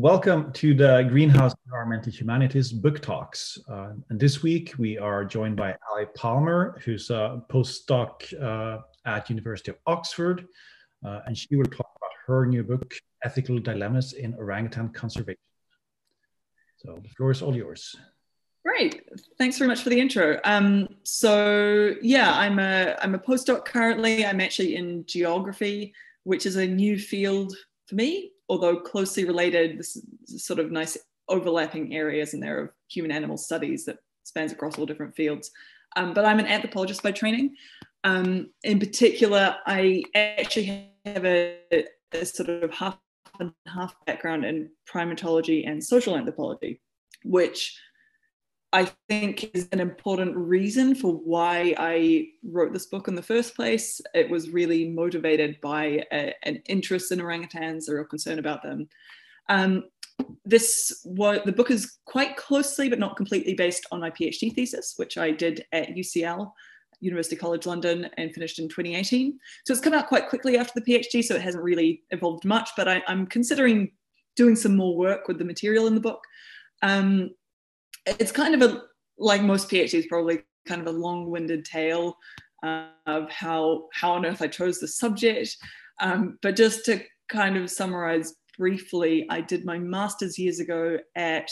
Welcome to the Greenhouse Environmental Humanities Book Talks. Uh, and this week we are joined by Ally Palmer, who's a postdoc uh, at University of Oxford, uh, and she will talk about her new book, Ethical Dilemmas in Orangutan Conservation. So the floor is all yours. Great, thanks very much for the intro. Um, so yeah, I'm a I'm a postdoc currently. I'm actually in geography, which is a new field for me although closely related, this sort of nice overlapping areas in there of human animal studies that spans across all different fields. Um, but I'm an anthropologist by training. Um, in particular, I actually have a, a, sort of half and half background in primatology and social anthropology, which I think is an important reason for why I wrote this book in the first place. It was really motivated by a, an interest in orangutans, a real concern about them. Um, this was the book is quite closely but not completely based on my PhD thesis, which I did at UCL, University College London, and finished in 2018. So it's come out quite quickly after the PhD, so it hasn't really evolved much. But I, am considering doing some more work with the material in the book. Um, it's kind of a like most PhDs probably kind of a long-winded tale uh, of how how on earth I chose the subject. Um, but just to kind of summarize briefly, I did my master's years ago at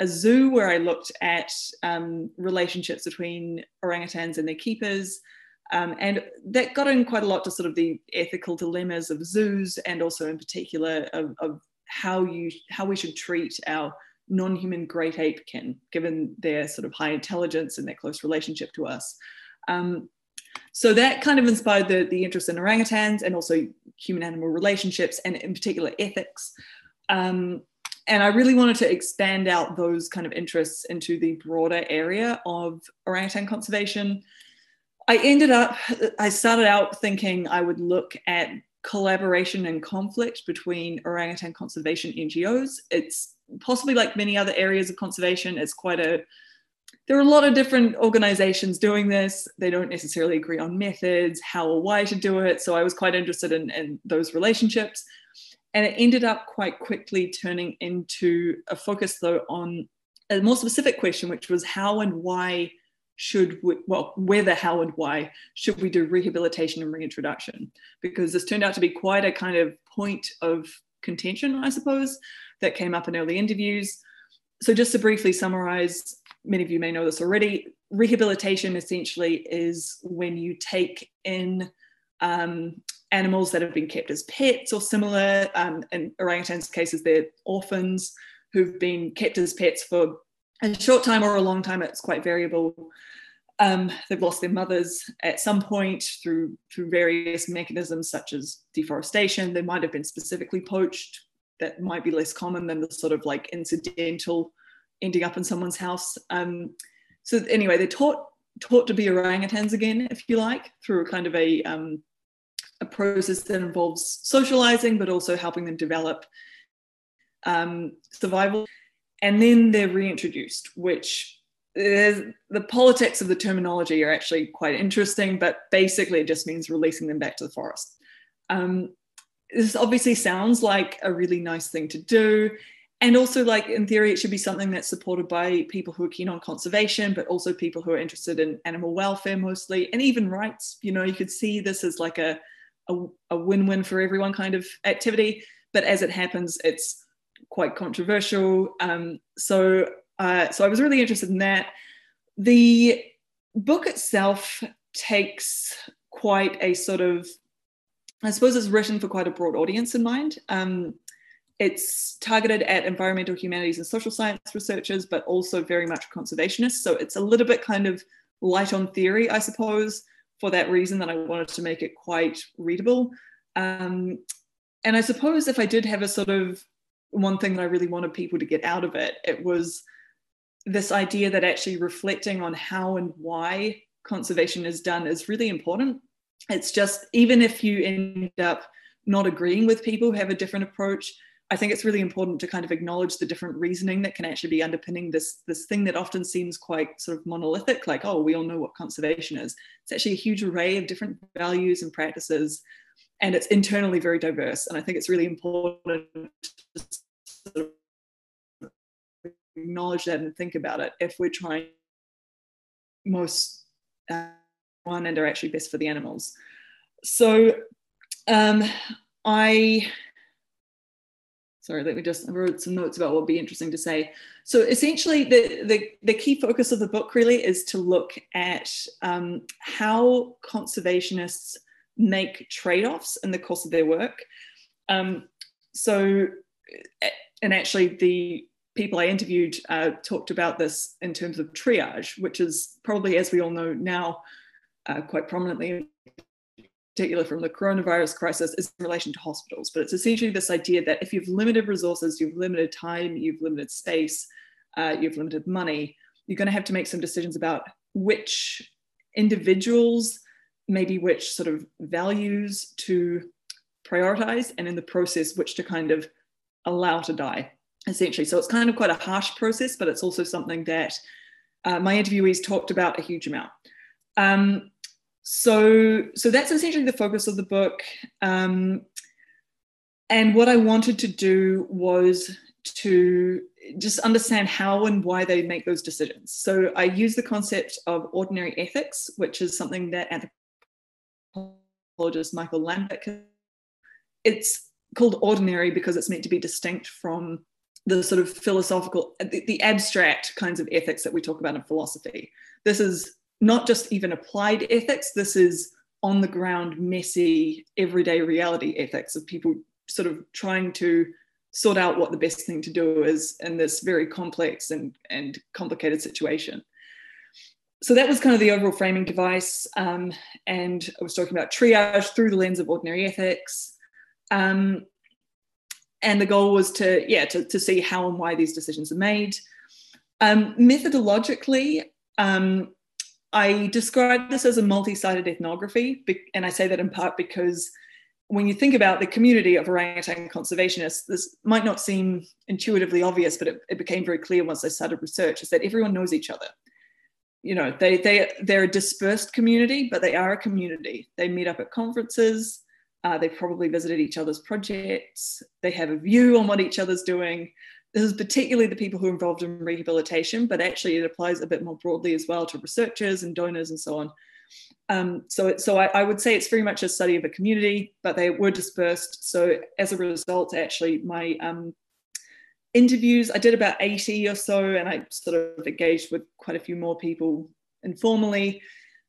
a zoo where I looked at um, relationships between orangutans and their keepers. Um, and that got in quite a lot to sort of the ethical dilemmas of zoos and also in particular of, of how you how we should treat our non-human great ape kin, given their sort of high intelligence and their close relationship to us. Um, so that kind of inspired the, the interest in orangutans and also human animal relationships and in particular ethics. Um, and I really wanted to expand out those kind of interests into the broader area of orangutan conservation. I ended up, I started out thinking I would look at collaboration and conflict between orangutan conservation NGOs. It's possibly like many other areas of conservation, it's quite a there are a lot of different organizations doing this. They don't necessarily agree on methods, how or why to do it. So I was quite interested in, in those relationships. And it ended up quite quickly turning into a focus, though, on a more specific question, which was how and why should we, well, whether, how, and why should we do rehabilitation and reintroduction? Because this turned out to be quite a kind of point of contention, I suppose, that came up in early interviews. So, just to briefly summarize, many of you may know this already. Rehabilitation essentially is when you take in um, animals that have been kept as pets or similar. Um, in orangutans' cases, they're orphans who've been kept as pets for a short time or a long time, it's quite variable. Um, they've lost their mothers at some point through through various mechanisms such as deforestation. They might have been specifically poached. That might be less common than the sort of like incidental ending up in someone's house. Um, so anyway, they're taught taught to be orangutans again, if you like, through a kind of a um, a process that involves socializing, but also helping them develop um, survival and then they're reintroduced, which the politics of the terminology are actually quite interesting, but basically it just means releasing them back to the forest. Um, this obviously sounds like a really nice thing to do. And also, like in theory, it should be something that's supported by people who are keen on conservation, but also people who are interested in animal welfare mostly, and even rights. You know, you could see this as like a, a, a win-win for everyone kind of activity. But as it happens, it's quite controversial. Um, so, uh, so I was really interested in that. The book itself takes quite a sort of, I suppose, it's written for quite a broad audience in mind. Um, it's targeted at environmental humanities and social science researchers, but also very much conservationists. So it's a little bit kind of light on theory, I suppose, for that reason that I wanted to make it quite readable. Um, and I suppose if I did have a sort of one thing that I really wanted people to get out of it. It was this idea that actually reflecting on how and why conservation is done is really important. It's just, even if you end up not agreeing with people who have a different approach, I think it's really important to kind of acknowledge the different reasoning that can actually be underpinning this, this thing that often seems quite sort of monolithic, like, oh, we all know what conservation is. It's actually a huge array of different values and practices, and it's internally very diverse. And I think it's really important to sort of acknowledge that and think about it if we're trying most uh, one and are actually best for the animals. So um, I sorry, let me just I wrote some notes about what would be interesting to say. So essentially, the, the, the key focus of the book really is to look at um, how conservationists make trade-offs in the course of their work. Um, so, and actually the people I interviewed uh, talked about this in terms of triage, which is probably, as we all know now, uh, quite prominently particular from the coronavirus crisis, is in relation to hospitals. But it's essentially this idea that if you've limited resources, you've limited time, you've limited space, uh, you've limited money, you're going to have to make some decisions about which individuals, maybe which sort of values to prioritize, and in the process, which to kind of allow to die, essentially. So it's kind of quite a harsh process, but it's also something that uh, my interviewees talked about a huge amount. Um, so so that's essentially the focus of the book um, and what i wanted to do was to just understand how and why they make those decisions so i use the concept of ordinary ethics which is something that anthropologist michael Lambek it's called ordinary because it's meant to be distinct from the sort of philosophical the, the abstract kinds of ethics that we talk about in philosophy this is not just even applied ethics, this is on the ground, messy, everyday reality ethics of people sort of trying to sort out what the best thing to do is in this very complex and, and complicated situation. So that was kind of the overall framing device. Um, and I was talking about triage through the lens of ordinary ethics. Um, and the goal was to, yeah, to, to see how and why these decisions are made. Um, methodologically, um, I describe this as a multi-sited ethnography, and I say that in part because when you think about the community of orangutan conservationists, this might not seem intuitively obvious, but it, it, became very clear once I started research, is that everyone knows each other. You know, they, they, they're a dispersed community, but they are a community. They meet up at conferences, uh, they've probably visited each other's projects, they have a view on what each other's doing. This is particularly the people who are involved in rehabilitation, but actually it applies a bit more broadly as well to researchers and donors and so on. Um, so so I, I, would say it's very much a study of a community, but they were dispersed. So as a result, actually, my um, interviews, I did about 80 or so, and I sort of engaged with quite a few more people informally.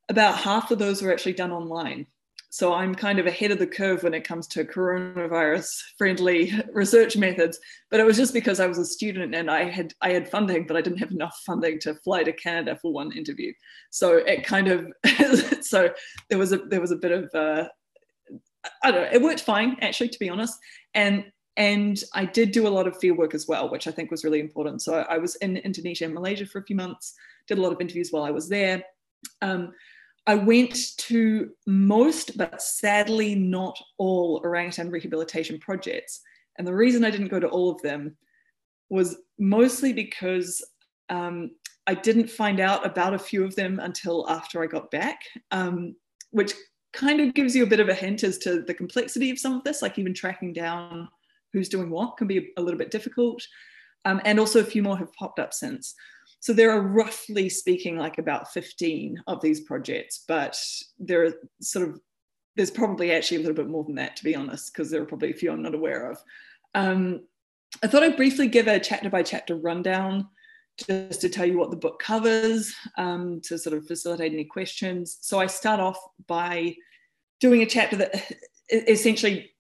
About half of those were actually done online. So I'm kind of ahead of the curve when it comes to coronavirus friendly research methods. But it was just because I was a student and I had I had funding, but I didn't have enough funding to fly to Canada for one interview. So it kind of so there was a there was a bit of uh, I don't know. It worked fine actually, to be honest. And and I did do a lot of field work as well, which I think was really important. So I was in Indonesia and Malaysia for a few months, did a lot of interviews while I was there. Um, I went to most, but sadly not all orangutan rehabilitation projects. And the reason I didn't go to all of them was mostly because um, I didn't find out about a few of them until after I got back, um, which kind of gives you a bit of a hint as to the complexity of some of this, like even tracking down who's doing what can be a little bit difficult. Um, and also a few more have popped up since. So there are roughly speaking like about 15 of these projects, but there are sort of, there's probably actually a little bit more than that, to be honest, because there are probably a few I'm not aware of. Um, I thought I'd briefly give a chapter by chapter rundown just to tell you what the book covers um, to sort of facilitate any questions. So I start off by doing a chapter that essentially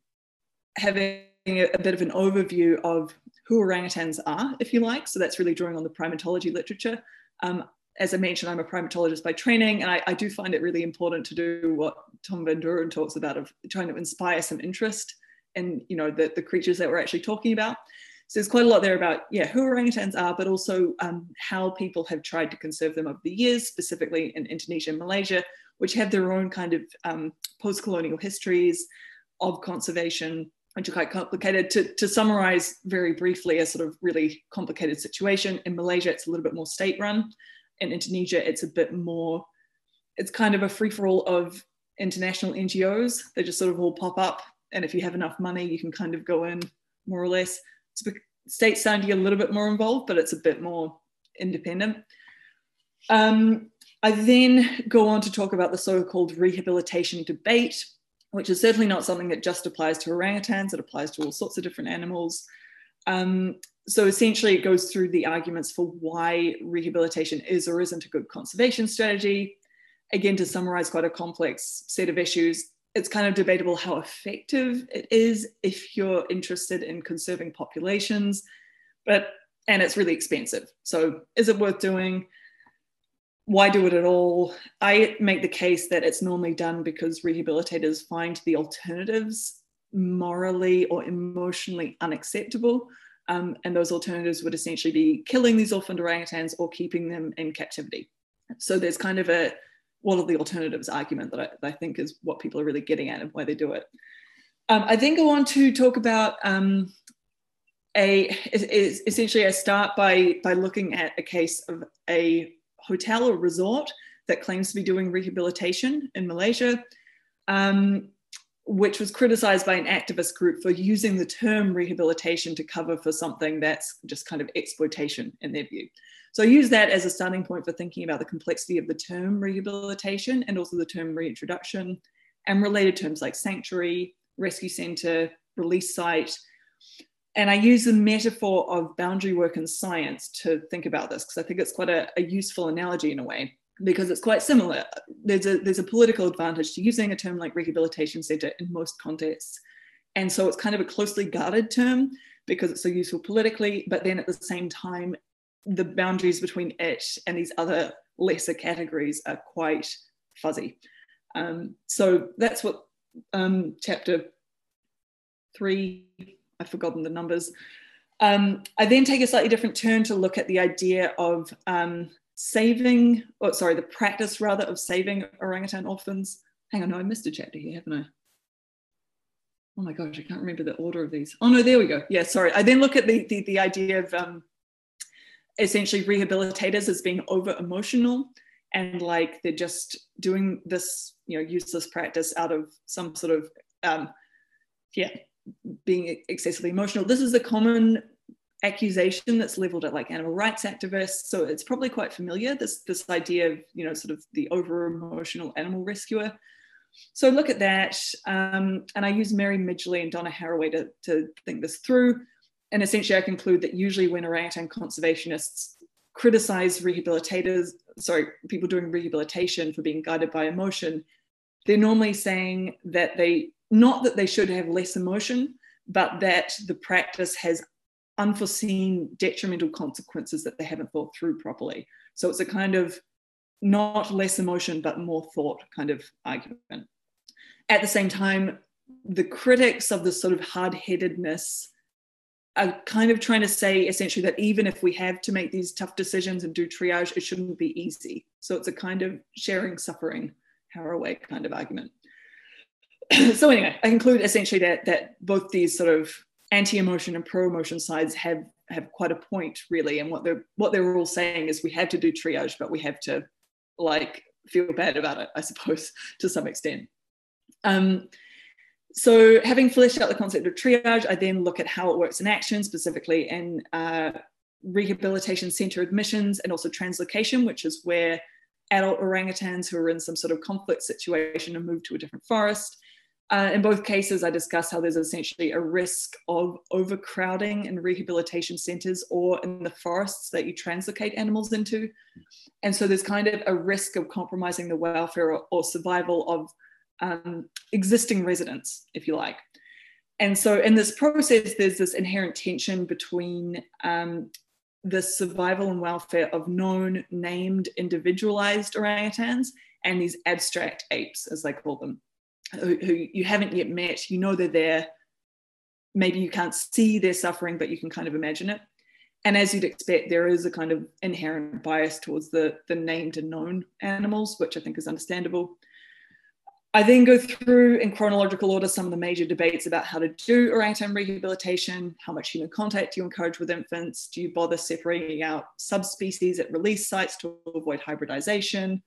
having a bit of an overview of who orangutans are, if you like. So that's really drawing on the primatology literature. Um, as I mentioned, I'm a primatologist by training, and I, I, do find it really important to do what Thom van Dooren talks about of trying to inspire some interest in, you know, the, the creatures that we're actually talking about. So there's quite a lot there about, yeah, who orangutans are, but also um, how people have tried to conserve them over the years, specifically in Indonesia and Malaysia, which have their own kind of um, post-colonial histories of conservation which are quite complicated. To, to summarize very briefly, a sort of really complicated situation. In Malaysia, it's a little bit more state run. In Indonesia, it's a bit more, it's kind of a free for all of international NGOs. They just sort of all pop up. And if you have enough money, you can kind of go in more or less. It's state's starting to get a little bit more involved, but it's a bit more independent. Um, I then go on to talk about the so-called rehabilitation debate, which is certainly not something that just applies to orangutans, it applies to all sorts of different animals. Um, so essentially it goes through the arguments for why rehabilitation is or isn't a good conservation strategy. Again, to summarize quite a complex set of issues, it's kind of debatable how effective it is if you're interested in conserving populations, but and it's really expensive. So is it worth doing? Why do it at all? I make the case that it's normally done because rehabilitators find the alternatives morally or emotionally unacceptable. Um, and those alternatives would essentially be killing these orphaned orangutans or keeping them in captivity. So there's kind of a what are the alternatives argument that I, that I think is what people are really getting at and why they do it. Um, I then go on to talk about um, a is essentially I start by by looking at a case of a hotel or resort that claims to be doing rehabilitation in Malaysia, um, which was criticized by an activist group for using the term rehabilitation to cover for something that's just kind of exploitation in their view. So I use that as a starting point for thinking about the complexity of the term rehabilitation and also the term reintroduction and related terms like sanctuary, rescue center, release site. And I use the metaphor of boundary work and science to think about this because I think it's quite a, a useful analogy in a way because it's quite similar. There's a, there's a political advantage to using a term like rehabilitation center in most contexts. And so it's kind of a closely guarded term because it's so useful politically, but then at the same time, the boundaries between it and these other lesser categories are quite fuzzy. Um, so that's what um, chapter three, I've forgotten the numbers. Um, I then take a slightly different turn to look at the idea of um, saving, or sorry, the practice rather of saving orangutan orphans. Hang on, no, I missed a chapter here, haven't I? Oh my gosh, I can't remember the order of these. Oh no, there we go. Yeah, sorry. I then look at the the, the idea of um, essentially rehabilitators as being over emotional and like they're just doing this you know useless practice out of some sort of um, yeah being excessively emotional. This is a common accusation that's leveled at like animal rights activists. So it's probably quite familiar this this idea of you know sort of the over emotional animal rescuer. So look at that um, and i use mary midgley and donna haraway to, to think this through. And essentially, I conclude that usually when orangutan conservationists criticize rehabilitators, sorry, people doing rehabilitation for being guided by emotion, they're normally saying that they, not that they should have less emotion, but that the practice has unforeseen detrimental consequences that they haven't thought through properly. So it's a kind of not less emotion, but more thought kind of argument. At the same time, the critics of this sort of hard headedness are kind of trying to say essentially that even if we have to make these tough decisions and do triage, it shouldn't be easy. So it's a kind of sharing suffering, Haraway kind of argument. so anyway, I conclude essentially that that both these sort of anti-emotion and pro-emotion sides have have quite a point really, and what they're what they're all saying is we have to do triage, but we have to like feel bad about it, I suppose, to some extent. Um, so having fleshed out the concept of triage, I then look at how it works in action, specifically in uh, rehabilitation center admissions and also translocation, which is where adult orangutans who are in some sort of conflict situation are moved to a different forest. Uh, in both cases, I discuss how there's essentially a risk of overcrowding in rehabilitation centers or in the forests that you translocate animals into. And so there's kind of a risk of compromising the welfare or, or survival of um, existing residents, if you like. And so in this process, there's this inherent tension between um, the survival and welfare of known, named, individualized orangutans and these abstract apes, as they call them, who, who you haven't yet met. You know they're there. Maybe you can't see their suffering, but you can kind of imagine it. And as you'd expect, there is a kind of inherent bias towards the, the named and known animals, which I think is understandable. I then go through in chronological order some of the major debates about how to do orangutan rehabilitation, how much human contact do you encourage with infants, do you bother separating out subspecies at release sites to avoid hybridization,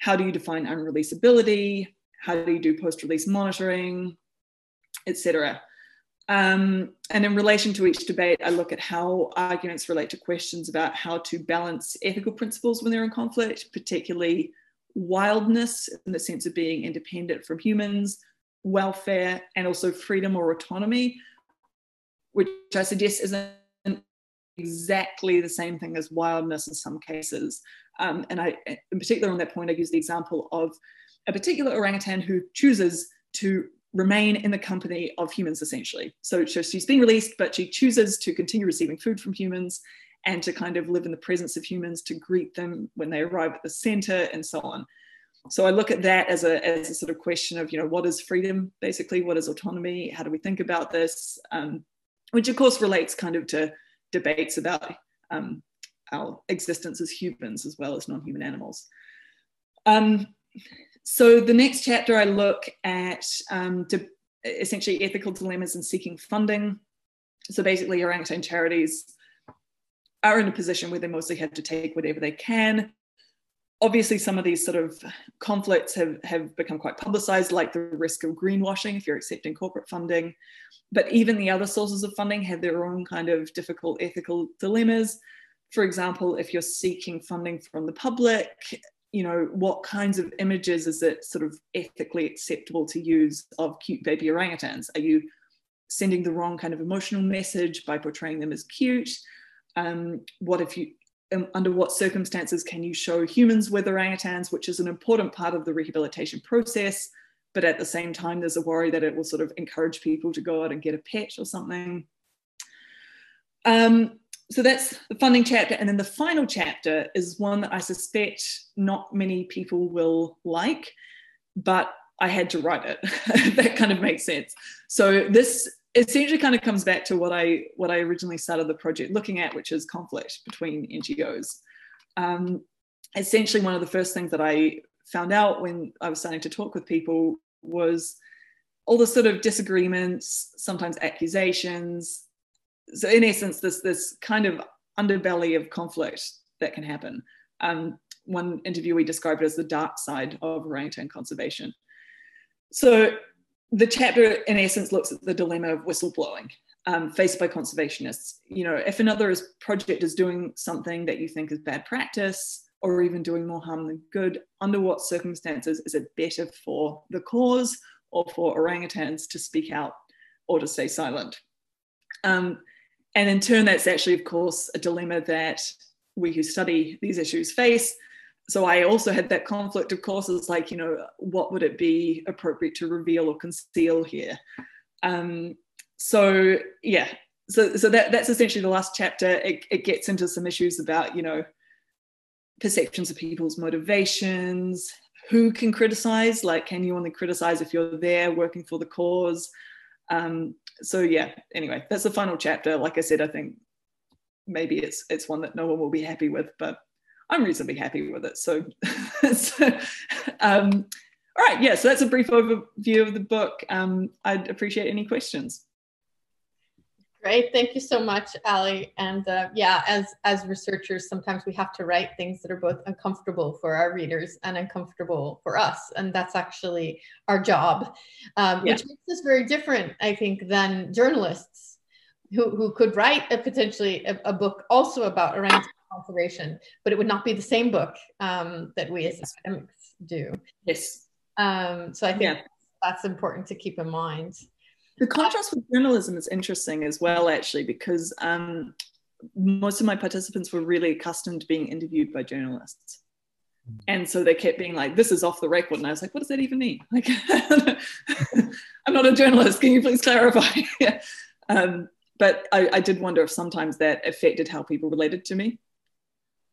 how do you define unreleasability, how do you do post-release monitoring, etc. Um, and in relation to each debate, I look at how arguments relate to questions about how to balance ethical principles when they're in conflict, particularly wildness in the sense of being independent from humans, welfare, and also freedom or autonomy, which I suggest isn't exactly the same thing as wildness in some cases. Um, and I, in particular, on that point, I use the example of a particular orangutan who chooses to remain in the company of humans essentially. So, so she's been released, but she chooses to continue receiving food from humans and to kind of live in the presence of humans, to greet them when they arrive at the center and so on. So I look at that as a, as a sort of question of, you know, what is freedom basically? What is autonomy? How do we think about this? Um, which of course relates kind of to debates about um, our existence as humans as well as non-human animals. Um, so the next chapter, I look at um, essentially ethical dilemmas in seeking funding. So basically, orangutan charities are in a position where they mostly have to take whatever they can. Obviously, some of these sort of conflicts have, have become quite publicized, like the risk of greenwashing if you're accepting corporate funding. But even the other sources of funding have their own kind of difficult ethical dilemmas. For example, if you're seeking funding from the public, you know, what kinds of images is it sort of ethically acceptable to use of cute baby orangutans? Are you sending the wrong kind of emotional message by portraying them as cute? Um, what if you, um, under what circumstances can you show humans with orangutans, which is an important part of the rehabilitation process, but at the same time, there's a worry that it will sort of encourage people to go out and get a pet or something. Um, so that's the funding chapter. And then the final chapter is one that I suspect not many people will like, but I had to write it. that kind of makes sense. So this essentially kind of comes back to what I what I originally started the project looking at, which is conflict between NGOs. Um, essentially, one of the first things that I found out when I was starting to talk with people was all the sort of disagreements, sometimes accusations, so in essence, this this kind of underbelly of conflict that can happen. Um, one interviewee described as the dark side of orangutan conservation. So the chapter, in essence, looks at the dilemma of whistleblowing um, faced by conservationists. You know, if another project is doing something that you think is bad practice or even doing more harm than good, under what circumstances is it better for the cause or for orangutans to speak out or to stay silent? Um, and in turn, that's actually, of course, a dilemma that we who study these issues face. So I also had that conflict, of course, it's like, you know, what would it be appropriate to reveal or conceal here? Um, so yeah, so, so that, that's essentially the last chapter. It, it gets into some issues about, you know, perceptions of people's motivations, who can criticize, like can you only criticize if you're there working for the cause? Um, so yeah anyway that's the final chapter. Like i said i think maybe it's it's one that no one will be happy with but i'm reasonably happy with it. So, so um, all right yeah so that's a brief overview of the book. Um, i'd appreciate any questions Great, thank you so much, Ally. And uh, yeah, as as researchers, sometimes we have to write things that are both uncomfortable for our readers and uncomfortable for us, and that's actually our job, um, yeah. which makes us very different, I think, than journalists who who could write a potentially a, a book also about orangutan conservation, but it would not be the same book um, that we as academics do. Yes. Um, so I think yeah. that's important to keep in mind. The contrast with journalism is interesting as well, actually, because um, most of my participants were really accustomed to being interviewed by journalists. And so they kept being like, this is off the record. And I was like, what does that even mean? Like, I'm not a journalist. Can you please clarify? um, but I, I did wonder if sometimes that affected how people related to me.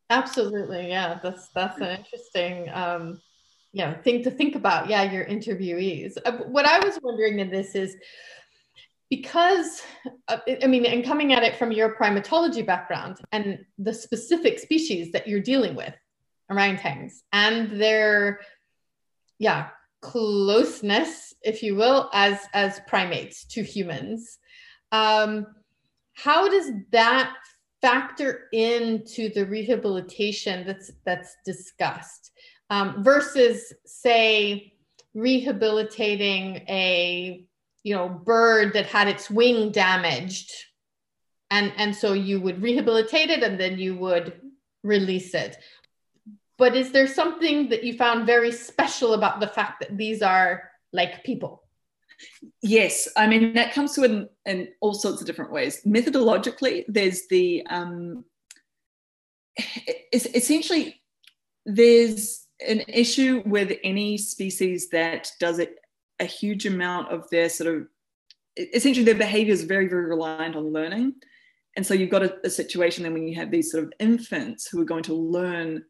Absolutely. Yeah. That's, that's an interesting, um, you know thing to think about yeah your interviewees. Uh, what i was wondering in this is because uh, i mean and coming at it from your primatology background and the specific species that you're dealing with orangutans and their yeah closeness if you will as as primates to humans um how does that factor into the rehabilitation that's that's discussed um, versus say rehabilitating a you know bird that had its wing damaged and and so you would rehabilitate it and then you would release it. But is there something that you found very special about the fact that these are like people? Yes. I mean that comes to in, in all sorts of different ways. Methodologically there's the um essentially there's an issue with any species that does it a huge amount of their sort of essentially their behavior is very very reliant on learning. And so you've got a, a, situation then when you have these sort of infants who are going to learn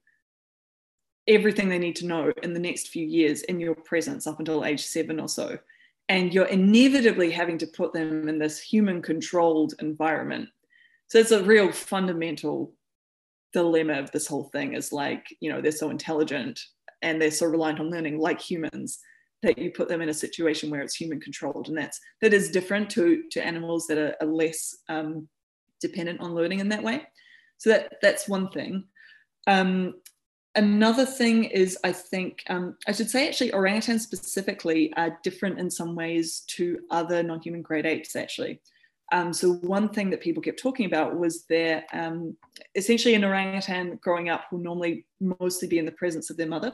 everything they need to know in the next few years in your presence up until age seven or so. And you're inevitably having to put them in this human controlled environment. So it's a real fundamental dilemma of this whole thing is like you know they're so intelligent and they're so reliant on learning like humans that you put them in a situation where it's human controlled. And that's that is different to to animals that are, are less um, dependent on learning in that way. So that that's one thing. Um, another thing is i think um, i should say actually orangutans specifically are different in some ways to other non-human great apes actually um, so one thing that people kept talking about was that um, essentially an orangutan growing up will normally mostly be in the presence of their mother.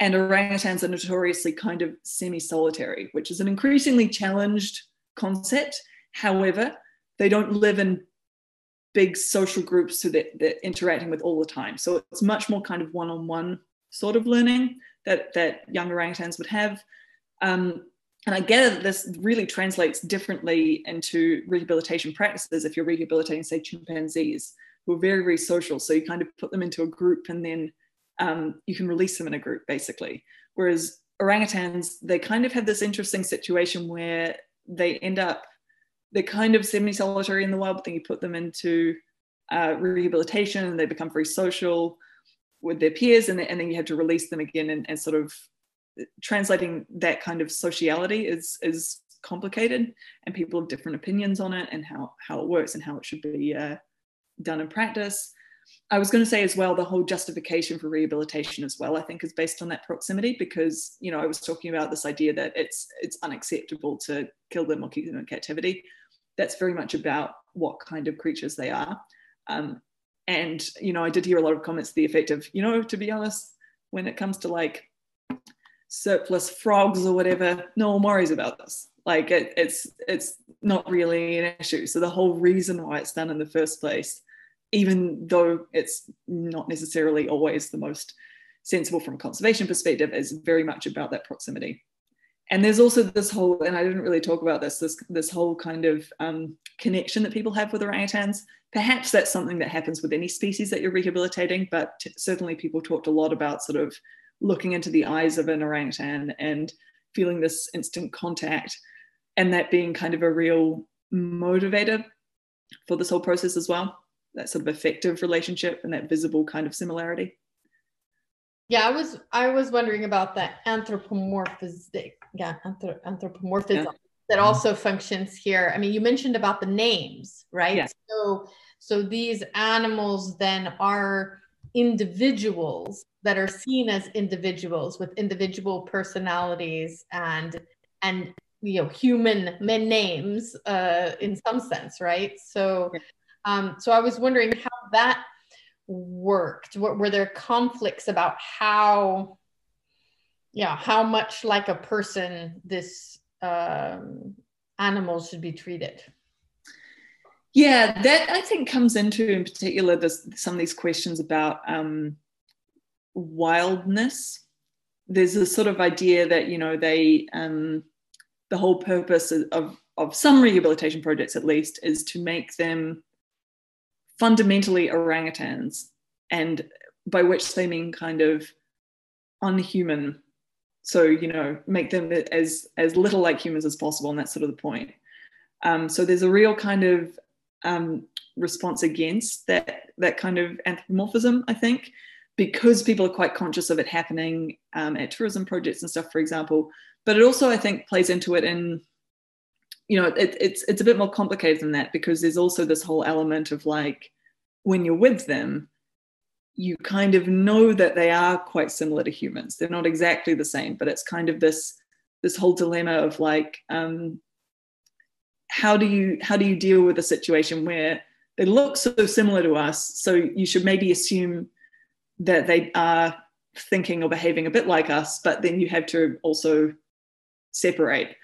And orangutans are notoriously kind of semi-solitary, which is an increasingly challenged concept. However, they don't live in big social groups so that they're interacting with all the time. So it's much more kind of one-on-one sort of learning that, that young orangutans would have. Um, and I gather that this really translates differently into rehabilitation practices if you're rehabilitating, say, chimpanzees who are very, very social. So you kind of put them into a group and then um, you can release them in a group, basically. Whereas orangutans, they kind of have this interesting situation where they end up, they're kind of semi solitary in the wild, but then you put them into uh, rehabilitation and they become very social with their peers, and, and then you have to release them again and, and sort of translating that kind of sociality is is complicated and people have different opinions on it and how how it works and how it should be uh, done in practice. I was going to say as well the whole justification for rehabilitation as well i think is based on that proximity because you know i was talking about this idea that it's it's unacceptable to kill them or keep them in captivity. That's very much about what kind of creatures they are. Um, and you know i did hear a lot of comments to the effect of you know to be honest when it comes to like surplus frogs or whatever, no one worries about this. Like it, it's it's not really an issue. So the whole reason why it's done in the first place, even though it's not necessarily always the most sensible from a conservation perspective, is very much about that proximity. And there's also this whole, and I didn't really talk about this, this, this whole kind of um, connection that people have with orangutans. Perhaps that's something that happens with any species that you're rehabilitating, but certainly people talked a lot about sort of looking into the eyes of an orangutan and feeling this instant contact and that being kind of a real motivator for this whole process as well that sort of affective relationship and that visible kind of similarity yeah i was i was wondering about that anthropomorphism yeah anthrop- anthropomorphism yeah. that mm-hmm. also functions here i mean you mentioned about the names right yeah. so so these animals then are individuals that are seen as individuals with individual personalities and and you know human men names uh, in some sense right? So um, so i was wondering how that worked. Were, were there conflicts about how yeah how much like a person this um, animal should be treated? Yeah, that I think comes into in particular this, some of these questions about um, wildness. There's a sort of idea that you know they um, the whole purpose of of some rehabilitation projects at least is to make them fundamentally orangutans, and by which they mean kind of unhuman. So you know, make them as as little like humans as possible, and that's sort of the point. Um, so there's a real kind of um, response against that that kind of anthropomorphism, I think, because people are quite conscious of it happening um, at tourism projects and stuff, for example. But it also, I think, plays into it in, you know, it, it's it's a bit more complicated than that because there's also this whole element of like when you're with them, you kind of know that they are quite similar to humans. They're not exactly the same, but it's kind of this this whole dilemma of like um, how do you how do you deal with a situation where they look so similar to us so you should maybe assume that they are thinking or behaving a bit like us but then you have to also separate.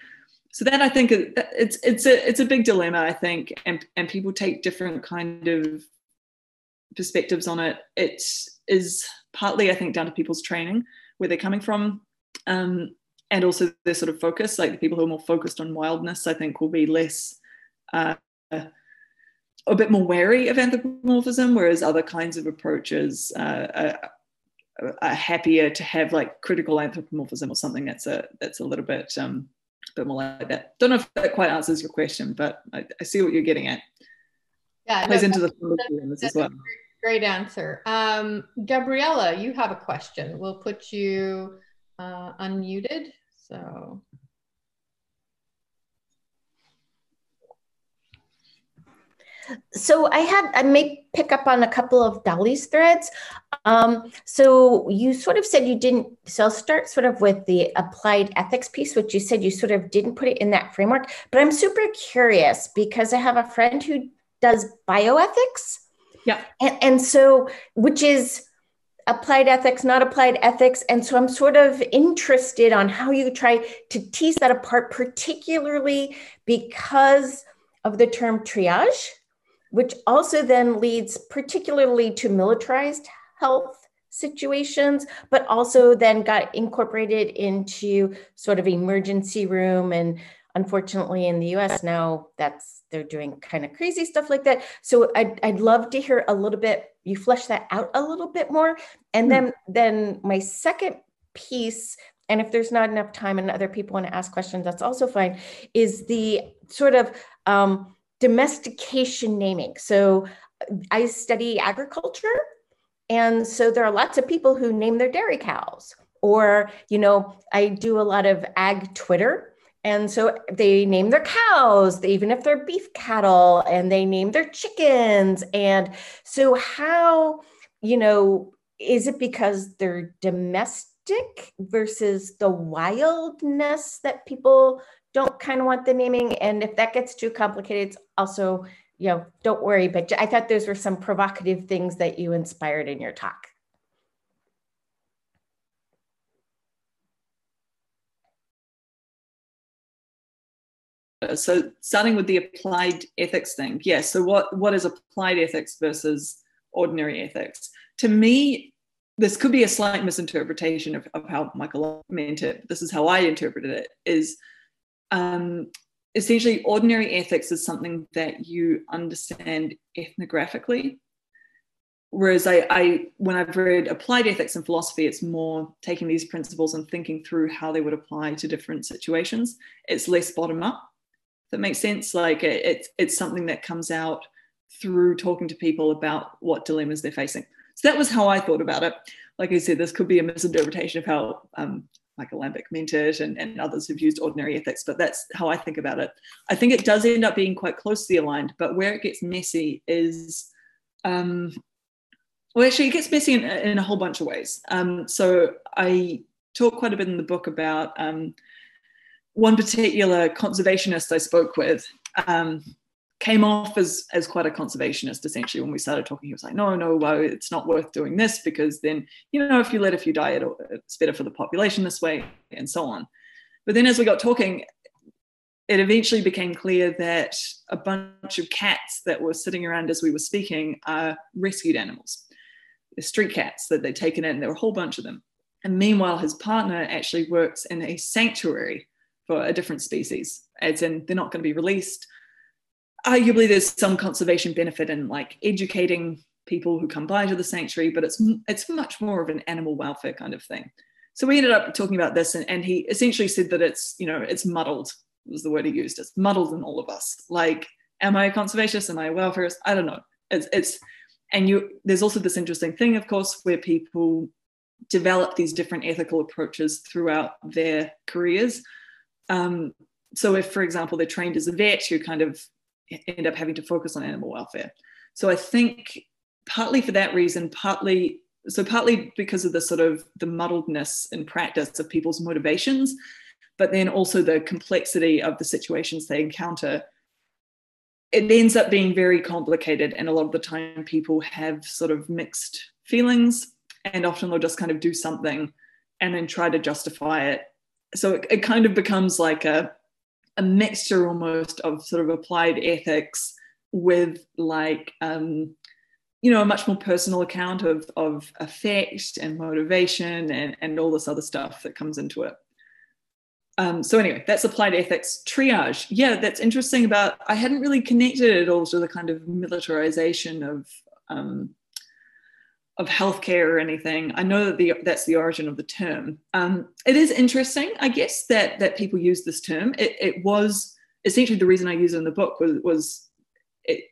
So that i think it's it's a it's a big dilemma i think and and people take different kind of perspectives on it. It is partly i think down to people's training where they're coming from um, and also their sort of focus. Like the people who are more focused on wildness i think will be less uh, a bit more wary of anthropomorphism whereas other kinds of approaches uh, are, are, happier to have like critical anthropomorphism or something that's a that's a little bit um a bit more like that. Don't know if that quite answers your question but i, I see what you're getting at. Yeah plays no, into the as well. great answer. Um gabriella you have a question. We'll put you uh, unmuted so. So I had I may pick up on a couple of Dolly's threads. Um, so you sort of said you didn't. So I'll start sort of with the applied ethics piece, which you said you sort of didn't put it in that framework. But I'm super curious because I have a friend who does bioethics. Yeah, and, and so which is applied ethics, not applied ethics. And so I'm sort of interested on how you try to tease that apart, particularly because of the term triage, which also then leads particularly to militarized health situations, but also then got incorporated into sort of emergency room. And unfortunately, in the US now, that's they're doing kind of crazy stuff like that. So I'd, I'd love to hear a little bit you flesh that out a little bit more and hmm. then then my second piece and if there's not enough time and other people want to ask questions that's also fine is the sort of um, domestication naming so i study agriculture and so there are lots of people who name their dairy cows or you know i do a lot of ag twitter and so they name their cows, even if they're beef cattle, and they name their chickens. And so, how, you know, is it because they're domestic versus the wildness that people don't kind of want the naming? And if that gets too complicated, it's also, you know, don't worry. But I thought those were some provocative things that you inspired in your talk. Uh, so starting with the applied ethics thing yeah so what what is applied ethics versus ordinary ethics to me this could be a slight misinterpretation of, of how michael meant it this is how i interpreted it is um, essentially ordinary ethics is something that you understand ethnographically. Whereas I, I when i've read applied ethics and philosophy it's more taking these principles and thinking through how they would apply to different situations. It's less bottom up. That makes sense. Like it, it's it's something that comes out through talking to people about what dilemmas they're facing. So that was how i thought about it. Like i said this could be a misinterpretation of how um, michael Lambek meant it and, and others have used ordinary ethics but that's how i think about it. I think it does end up being quite closely aligned but where it gets messy is um, well actually it gets messy in, in a whole bunch of ways. Um, so i talk quite a bit in the book about um, one particular conservationist I spoke with um, came off as as quite a conservationist essentially when we started talking. He was like no no well, it's not worth doing this because then you know if you let a few die it's better for the population this way and so on. But then as we got talking it eventually became clear that a bunch of cats that were sitting around as we were speaking are rescued animals. They're street cats that they'd taken in. There were a whole bunch of them. And meanwhile his partner actually works in a sanctuary for a different species, as in they're not going to be released. Arguably, there's some conservation benefit in like educating people who come by to the sanctuary, but it's it's much more of an animal welfare kind of thing. So we ended up talking about this, and, and he essentially said that it's you know it's muddled was the word he used. It's muddled in all of us. Like, am I a conservationist? Am I a welfareist? I don't know. It's it's and you there's also this interesting thing, of course, where people develop these different ethical approaches throughout their careers. Um, so if, for example, they're trained as a vet, you kind of end up having to focus on animal welfare. So I think partly for that reason, partly so partly because of the sort of the muddledness in practice of people's motivations, but then also the complexity of the situations they encounter. It ends up being very complicated, and a lot of the time people have sort of mixed feelings, and often they'll just kind of do something and then try to justify it. So it, it kind of becomes like a a mixture almost of sort of applied ethics with like um, you know a much more personal account of of affect and motivation and and all this other stuff that comes into it. Um, so anyway that's applied ethics. Triage. Yeah that's interesting about i hadn't really connected it all to the kind of militarization of um, of healthcare or anything i know that the that's the origin of the term um, it is interesting i guess that that people use this term it, it was essentially the reason i use it in the book was was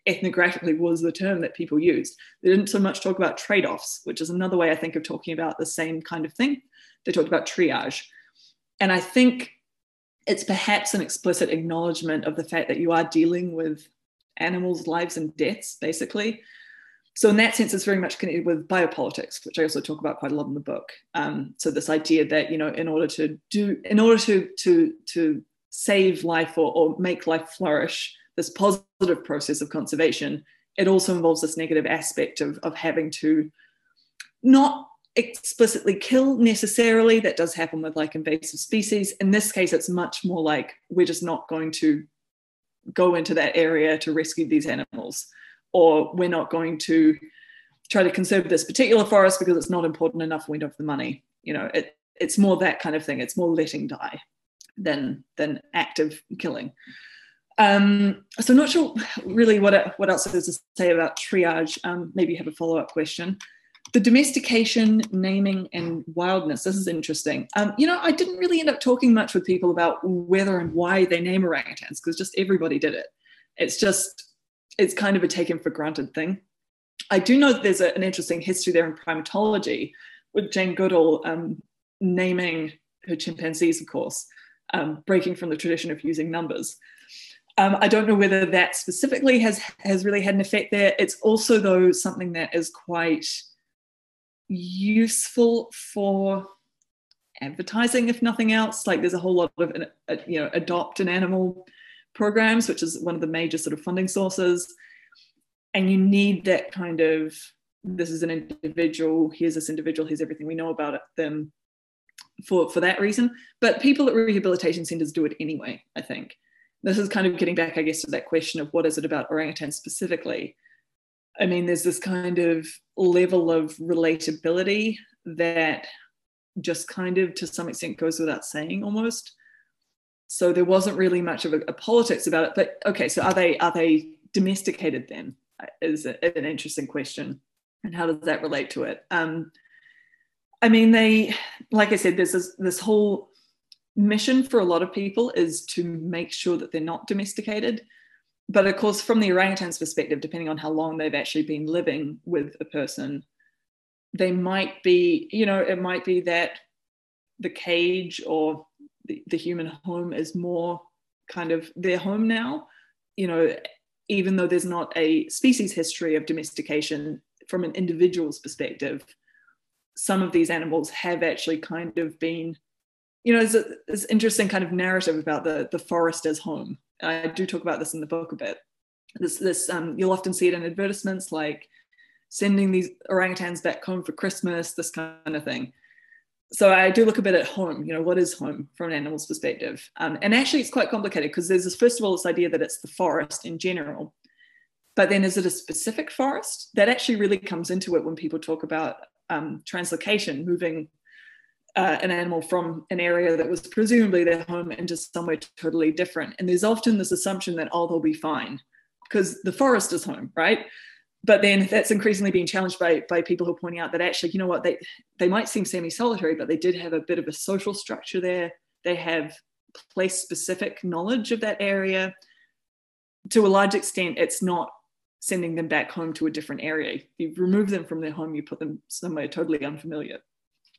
ethnographically was the term that people used. They didn't so much talk about trade offs, which is another way I think of talking about the same kind of thing. They talked about triage. And I think it's perhaps an explicit acknowledgement of the fact that you are dealing with animals' lives and deaths, basically. So, in that sense, it's very much connected with biopolitics, which I also talk about quite a lot in the book. Um, so, this idea that you know, in order to do, in order to to to save life or, or make life flourish, this positive process of conservation, it also involves this negative aspect of, of having to not explicitly kill necessarily. That does happen with like invasive species. In this case, it's much more like we're just not going to go into that area to rescue these animals, or we're not going to try to conserve this particular forest because it's not important enough. We don't have the money. You know, it, it's more that kind of thing. It's more letting die than than active killing. Um, so I'm not sure really what, what else there is to say about triage. Um, maybe you have a follow-up question. The domestication, naming, and wildness. This is interesting. Um, you know, I didn't really end up talking much with people about whether and why they name orangutans because just everybody did it. It's just, it's kind of a taken for granted thing. I do know that there's a, an interesting history there in primatology with Jane Goodall um, naming her chimpanzees, of course, um, breaking from the tradition of using numbers. Um, I don't know whether that specifically has has really had an effect there. It's also though something that is quite useful for advertising, if nothing else. Like there's a whole lot of uh, you know adopt an animal programs, which is one of the major sort of funding sources, and you need that kind of this is an individual. Here's this individual. Here's everything we know about them for for that reason. But people at rehabilitation centers do it anyway. I think this is kind of getting back, I guess, to that question of what is it about orangutan specifically. I mean, there's this kind of level of relatability that just kind of to some extent goes without saying almost. So there wasn't really much of a, a politics about it. But okay, so are they are they domesticated then? Is an interesting question, and how does that relate to it? Um, I mean, they, like I said, there's this, this whole mission for a lot of people is to make sure that they're not domesticated. But of course, from the orangutan's perspective, depending on how long they've actually been living with a person, they might be, you know, it might be that the cage or the, human home is more kind of their home now. You know, even though there's not a species history of domestication from an individual's perspective, some of these animals have actually kind of been you know, there's this interesting kind of narrative about the the forest as home. I do talk about this in the book a bit. This this um, you'll often see it in advertisements like sending these orangutans back home for Christmas, this kind of thing. So I do look a bit at home. You know, what is home from an animal's perspective? Um, and actually, it's quite complicated because there's this first of all this idea that it's the forest in general, but then is it a specific forest? That actually really comes into it when people talk about um, translocation, moving uh, an animal from an area that was presumably their home into somewhere totally different. And there's often this assumption that, oh, they'll be fine because the forest is home, right? But then that's increasingly being challenged by, by people who are pointing out that actually, you know what, they, they might seem semi solitary, but they did have a bit of a social structure there. They have place specific knowledge of that area. To a large extent, it's not sending them back home to a different area. You remove them from their home, you put them somewhere totally unfamiliar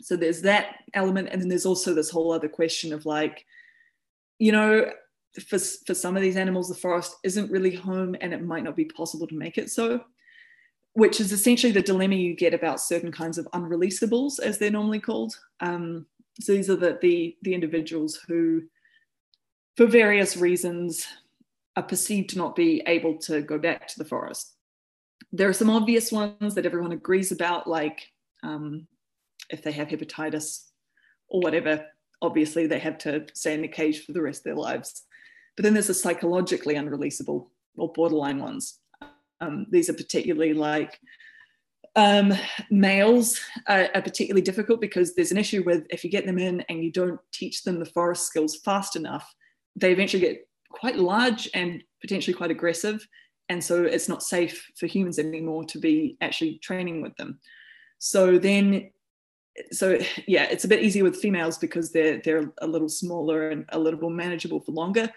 so there's that element and then there's also this whole other question of like you know for, for some of these animals the forest isn't really home and it might not be possible to make it so which is essentially the dilemma you get about certain kinds of unreleasables as they're normally called um, so these are the, the the individuals who for various reasons, are perceived to not be able to go back to the forest. There are some obvious ones that everyone agrees about, like um, if they have hepatitis or whatever, obviously they have to stay in the cage for the rest of their lives. But then there's the psychologically unreleasable or borderline ones. Um, these are particularly like um, males are, are, particularly difficult because there's an issue with if you get them in and you don't teach them the forest skills fast enough, they eventually get quite large and potentially quite aggressive. And so it's not safe for humans anymore to be actually training with them. So then, so yeah, it's a bit easier with females because they're they're a little smaller and a little more manageable for longer.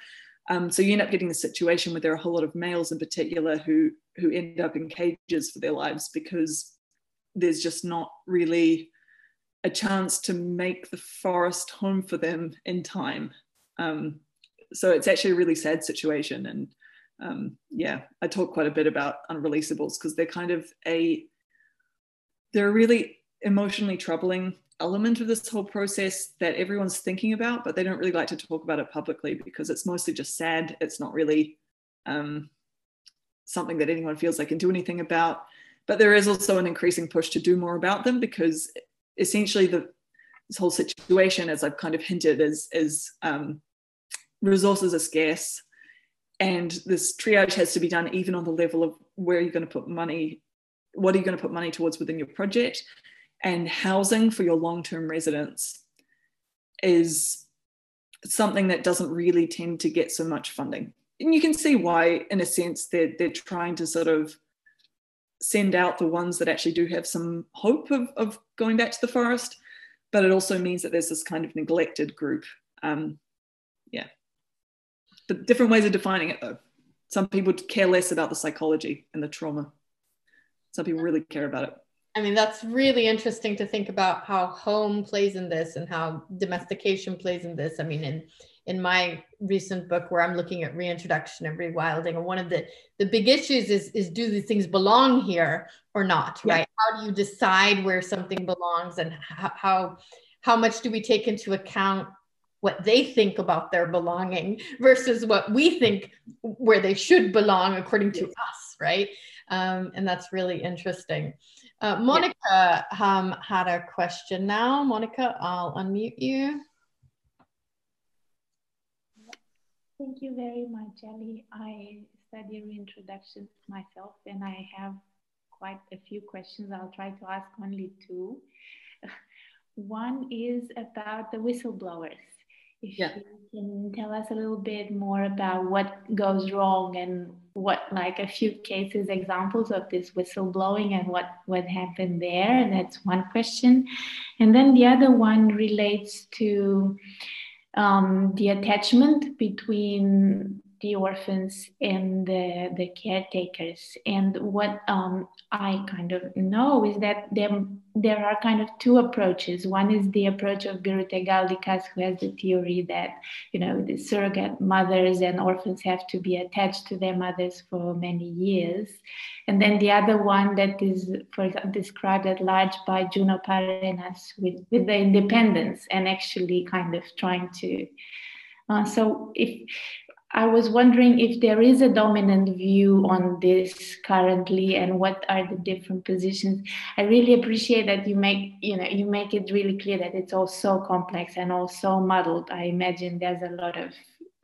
Um, so you end up getting the situation where there are a whole lot of males in particular who who end up in cages for their lives because there's just not really a chance to make the forest home for them in time. Um, so it's actually a really sad situation. And um, yeah, I talk quite a bit about unreleasables because they're kind of a they're a really emotionally troubling element of this whole process that everyone's thinking about, but they don't really like to talk about it publicly because it's mostly just sad. It's not really um, something that anyone feels they can do anything about. But there is also an increasing push to do more about them because essentially the this whole situation, as I've kind of hinted, is is um, resources are scarce, and this triage has to be done even on the level of where you're going to put money, what are you going to put money towards within your project, and housing for your long-term residents is something that doesn't really tend to get so much funding. And you can see why, in a sense, they're, they're trying to sort of send out the ones that actually do have some hope of, of going back to the forest. But it also means that there's this kind of neglected group. Um, yeah. But different ways of defining it, though. Some people care less about the psychology and the trauma. Some people really care about it. I mean, that's really interesting to think about how home plays in this and how domestication plays in this. I mean, in in my recent book where I'm looking at reintroduction and rewilding, and one of the the big issues is is do these things belong here or not, yeah. right? How do you decide where something belongs, and how, how how much do we take into account what they think about their belonging versus what we think where they should belong according to us, right? Um, and that's really interesting. Uh, Monica yeah. um, had a question now. Monica, I'll unmute you. Thank you very much, Ally. I study reintroduction myself and I have quite a few questions. I'll try to ask only two. One is about the whistleblowers. If yeah. you can tell us a little bit more about what goes wrong and what like a few cases examples of this whistleblowing and what what happened there. And that's one question. And then the other one relates to um, the attachment between the orphans and the, the caretakers. And what um, I kind of know is that there, there are kind of two approaches. One is the approach of Birute Galdikas, who has the theory that, you know, the surrogate mothers and orphans have to be attached to their mothers for many years. And then the other one that is, for example, described at large by Juno Parreñas with, with the independence and actually kind of trying to uh, so if I was wondering if there is a dominant view on this currently and what are the different positions. I really appreciate that you make, you know, you make it really clear that it's all so complex and all so muddled. I imagine there's a lot of,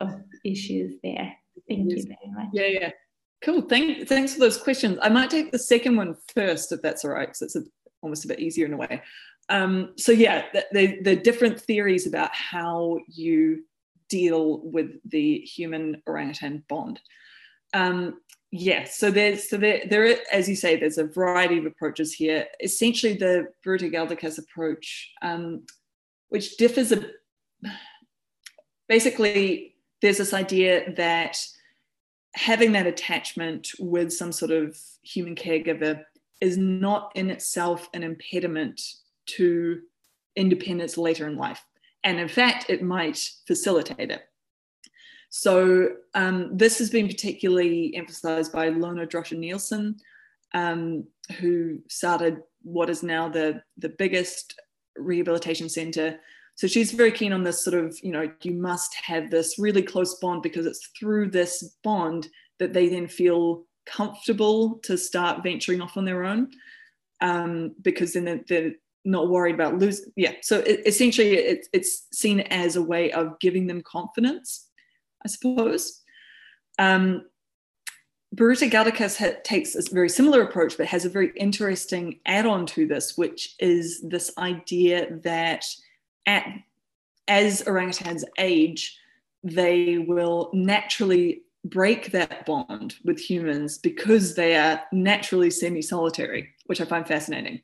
of issues there. Thank you very much. Yeah, yeah. Cool. Thank, thanks for those questions. I might take the second one first, if that's all right, because it's a, almost a bit easier in a way. Um, so yeah, the, the, the different theories about how you deal with the human orangutan bond. Um, yes, so there's so there, there are, as you say, there's a variety of approaches here. Essentially, the Birute Galdikas approach, um, which differs a basically there's this idea that having that attachment with some sort of human caregiver is not in itself an impediment to independence later in life. And in fact, it might facilitate it. So um, this has been particularly emphasized by Lone Drøscher Nielsen, um, who started what is now the, the biggest rehabilitation center So she's very keen on this sort of, you know, you must have this really close bond because it's through this bond that they then feel comfortable to start venturing off on their own. Um, because then they're, they're, not worried about losing. Yeah. So it, essentially, it, it's seen as a way of giving them confidence, I suppose. Um, Birute Galdikas takes a very similar approach, but has a very interesting add on to this, which is this idea that at, as orangutans age, they will naturally break that bond with humans because they are naturally semi solitary, which I find fascinating.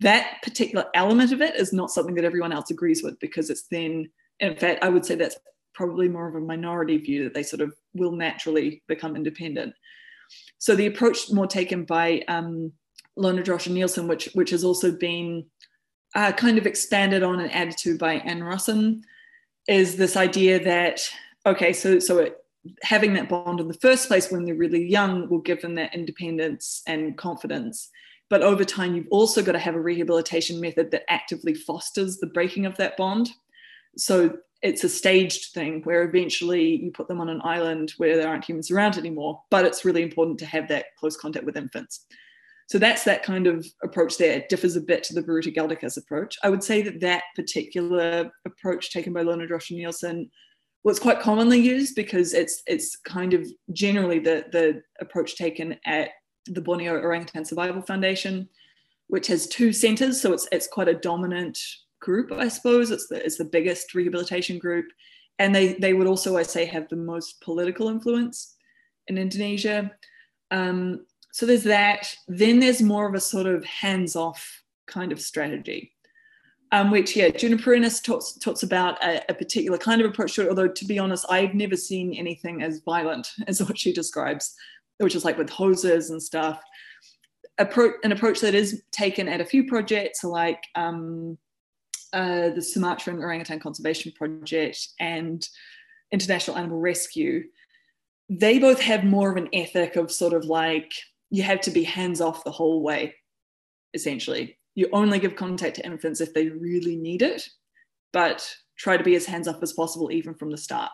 That particular element of it is not something that everyone else agrees with because it's then, in fact, I would say that's probably more of a minority view that they sort of will naturally become independent. So the approach more taken by um, Lone Drøscher Nielsen, which which has also been uh, kind of expanded on and added to by Anne Russon, is this idea that okay, so so it, having that bond in the first place when they're really young will give them that independence and confidence. But over time, you've also got to have a rehabilitation method that actively fosters the breaking of that bond. So it's a staged thing where eventually you put them on an island where there aren't humans around anymore. But it's really important to have that close contact with infants. So that's that kind of approach there. It differs a bit to the Birute Galdikas approach. I would say that that particular approach taken by Lone Drøscher Nielsen was quite commonly used because it's it's kind of generally the, the approach taken at the Borneo Orangutan Survival Foundation, which has two centers. So it's, it's quite a dominant group, I suppose. It's the, it's the biggest rehabilitation group. And they, they would also, I say, have the most political influence in Indonesia. Um, so there's that. Then there's more of a sort of hands off kind of strategy, um, which, yeah, Juno Parreñas talks, talks about a, a, particular kind of approach to it. Although, to be honest, I've never seen anything as violent as what she describes, which is like with hoses and stuff. Appro- an approach that is taken at a few projects like um, uh, the Sumatran Orangutan Conservation Project and International Animal Rescue, they both have more of an ethic of sort of like you have to be hands off the whole way, essentially. You only give contact to infants if they really need it, but try to be as hands off as possible even from the start.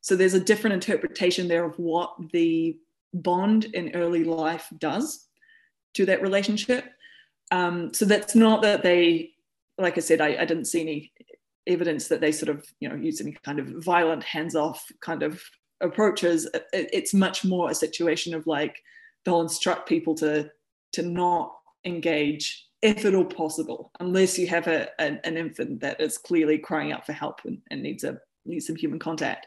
So there's a different interpretation there of what the bond in early life does to that relationship. Um, so that's not that they like I said, I, I didn't see any evidence that they sort of, you know, use any kind of violent, hands-off kind of approaches. It, it's much more a situation of like they'll instruct people to to not engage if at all possible, unless you have a, an, an infant that is clearly crying out for help and, and needs a needs some human contact.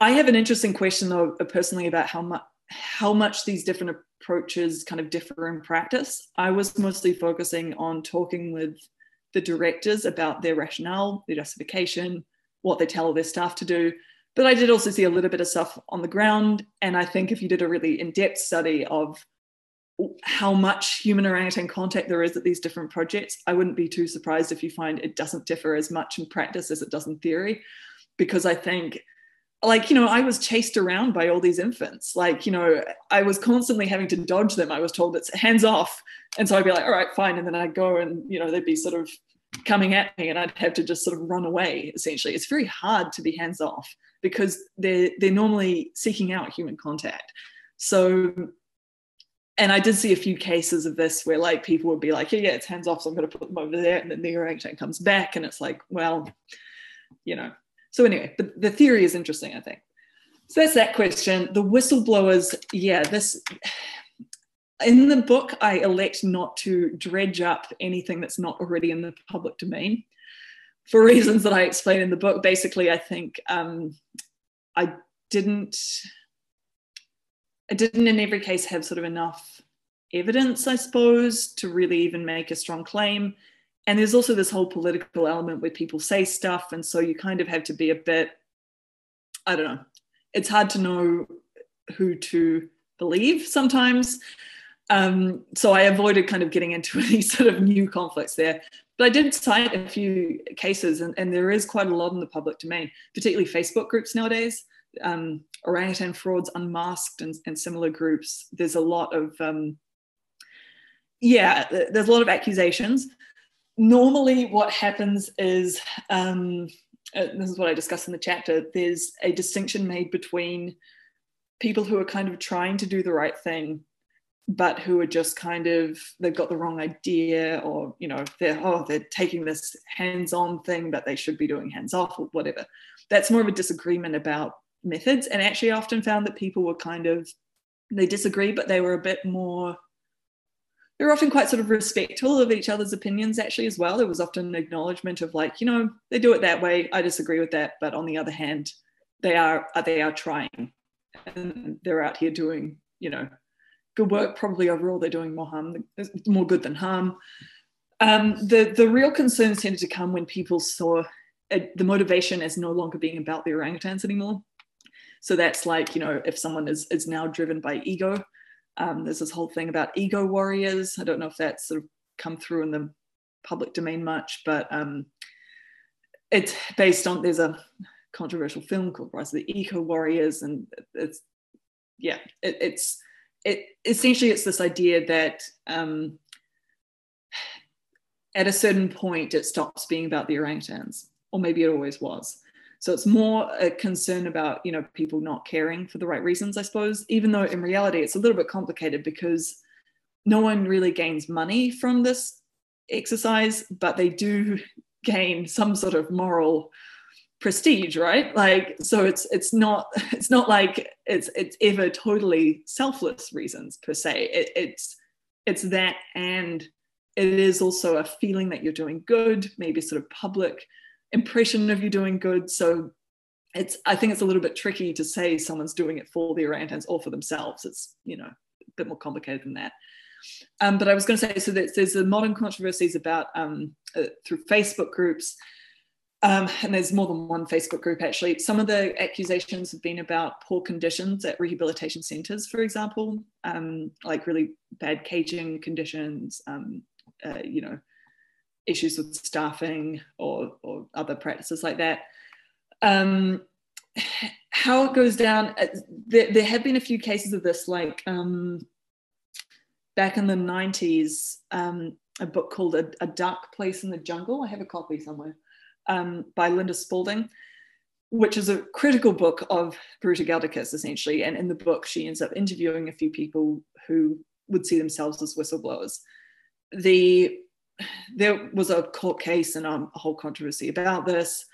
I have an interesting question though personally about how much how much these different approaches kind of differ in practice. I was mostly focusing on talking with the directors about their rationale, their justification, what they tell their staff to do. But I did also see a little bit of stuff on the ground. And I think if you did a really in depth study of how much human orangutan contact there is at these different projects, I wouldn't be too surprised if you find it doesn't differ as much in practice as it does in theory. Because I think like you know i was chased around by all these infants. Like you know i was constantly having to dodge them. I was told it's hands off. And so i'd be like all right fine. And then i'd go and you know they'd be sort of coming at me and i'd have to just sort of run away essentially. It's very hard to be hands off because they're they're normally seeking out human contact. So and I did see a few cases of this where like people would be like, yeah, yeah, it's hands off, so I'm going to put them over there, and then the orangutan comes back, and it's like, well, you know, so anyway, but the theory is interesting, I think. So that's that question. The whistleblowers, yeah, this in the book, I elect not to dredge up anything that's not already in the public domain for reasons that I explain in the book. Basically, I think um, I didn't, I didn't in every case have sort of enough evidence, I suppose, to really even make a strong claim and there's also this whole political element where people say stuff and so you kind of have to be a bit i don't know. It's hard to know who to believe sometimes. Um, so i avoided kind of getting into any sort of new conflicts there. But i did cite a few cases and, and there is quite a lot in the public domain particularly facebook groups nowadays. Um, orangutan frauds unmasked and, and, similar groups. There's a lot of um, yeah there's a lot of accusations normally, what happens is um, uh, this is what I discussed in the chapter. There's a distinction made between people who are kind of trying to do the right thing but who are just kind of they've got the wrong idea or you know they're oh they're taking this hands-on thing but they should be doing hands-off or whatever that's more of a disagreement about methods and actually often found that people were kind of they disagree but they were a bit more they're often quite sort of respectful of each other's opinions actually as well there was often acknowledgement of like you know they do it that way i disagree with that but on the other hand they are they are trying and they're out here doing you know good work. Probably overall, they're doing more harm, more good than harm. Um, the the real concerns tended to come when people saw uh, the motivation as no longer being about the orangutans anymore. So that's like you know if someone is is now driven by ego. Um, there's this whole thing about ego warriors. I don't know if that's sort of come through in the public domain much, but um, it's based on there's a controversial film called Rise of the Eco Warriors, and it's yeah, it, it's it essentially it's this idea that um, at a certain point it stops being about the orangutans, or maybe it always was. So it's more a concern about you know people not caring for the right reasons, I suppose. Even though in reality it's a little bit complicated because no one really gains money from this exercise, but they do gain some sort of moral prestige right like so it's it's not it's not like it's it's ever totally selfless reasons per se it, it's it's that and it is also a feeling that you're doing good maybe sort of public impression of you doing good. So it's i think it's a little bit tricky to say someone's doing it for the orangutans or for themselves. It's you know a bit more complicated than that. Um, but i was going to say so there's, there's a modern controversies about um, uh, through facebook groups. Um, and there's more than one Facebook group actually. Some of the accusations have been about poor conditions at rehabilitation centres, for example, um, like really bad caging conditions, um, uh, you know, issues with staffing or, or other practices like that. Um, how it goes down, uh, there, there, have been a few cases of this, like um, back in the 90s, um, a book called a, a Dark Place in the Jungle. I have a copy somewhere um, by Linda Spalding, which is a critical book of Birute Galdikas, essentially. And in the book, she ends up interviewing a few people who would see themselves as whistleblowers. The there was a court case and a whole controversy about this,